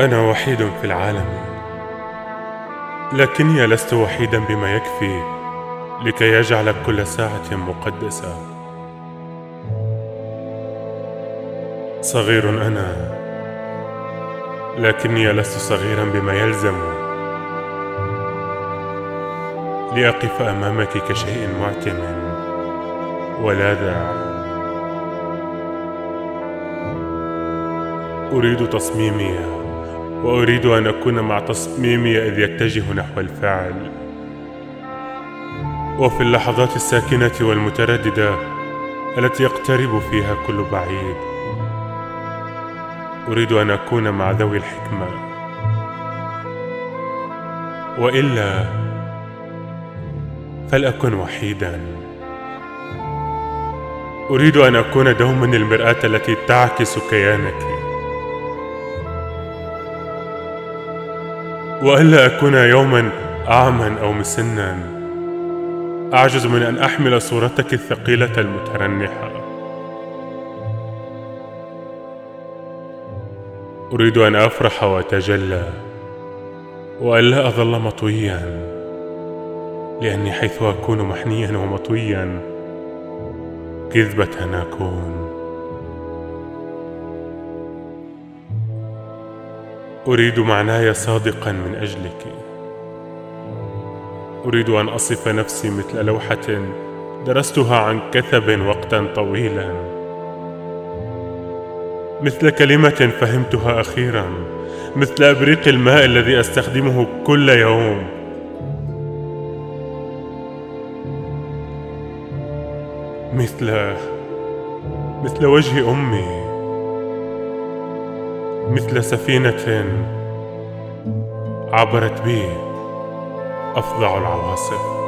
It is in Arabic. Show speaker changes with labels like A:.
A: أنا وحيد في العالم. لكني لست وحيدا بما يكفي لكي يجعل كل ساعة مقدسة. صغير أنا لكني لست صغيرا بما يلزم. لأقف أمامك كشيء معتم. ولاذع أريد تصميمي. وأريد أن أكون مع تصميمي إذ يتجه نحو الفعل. وفي اللحظات الساكنة والمترددة التي يقترب فيها كل بعيد أريد أن أكون مع ذوي الحكمة. وإلا فلأكن وحيدا. أريد أن أكون دوما المرآة التي تعكس كيانك. وألا أكون يوما أعمى أو مسنا. أعجز من أن أحمل صورتك الثقيلة المترنحة. أريد أن أفرح وأتجلى وألا أظل مطويا لأني حيث أكون محنيا ومطويا كذبة أكون. أريد معناي صادقا من أجلك. أريد أن أصف نفسي مثل لوحة درستها عن كثب وقتا طويلا. مثل كلمة فهمتها أخيرا. مثل أبريق الماء الذي أستخدمه كل يوم. مثل مثل وجه أمي. مثل سفينة عبرت بي أفظع العواصف.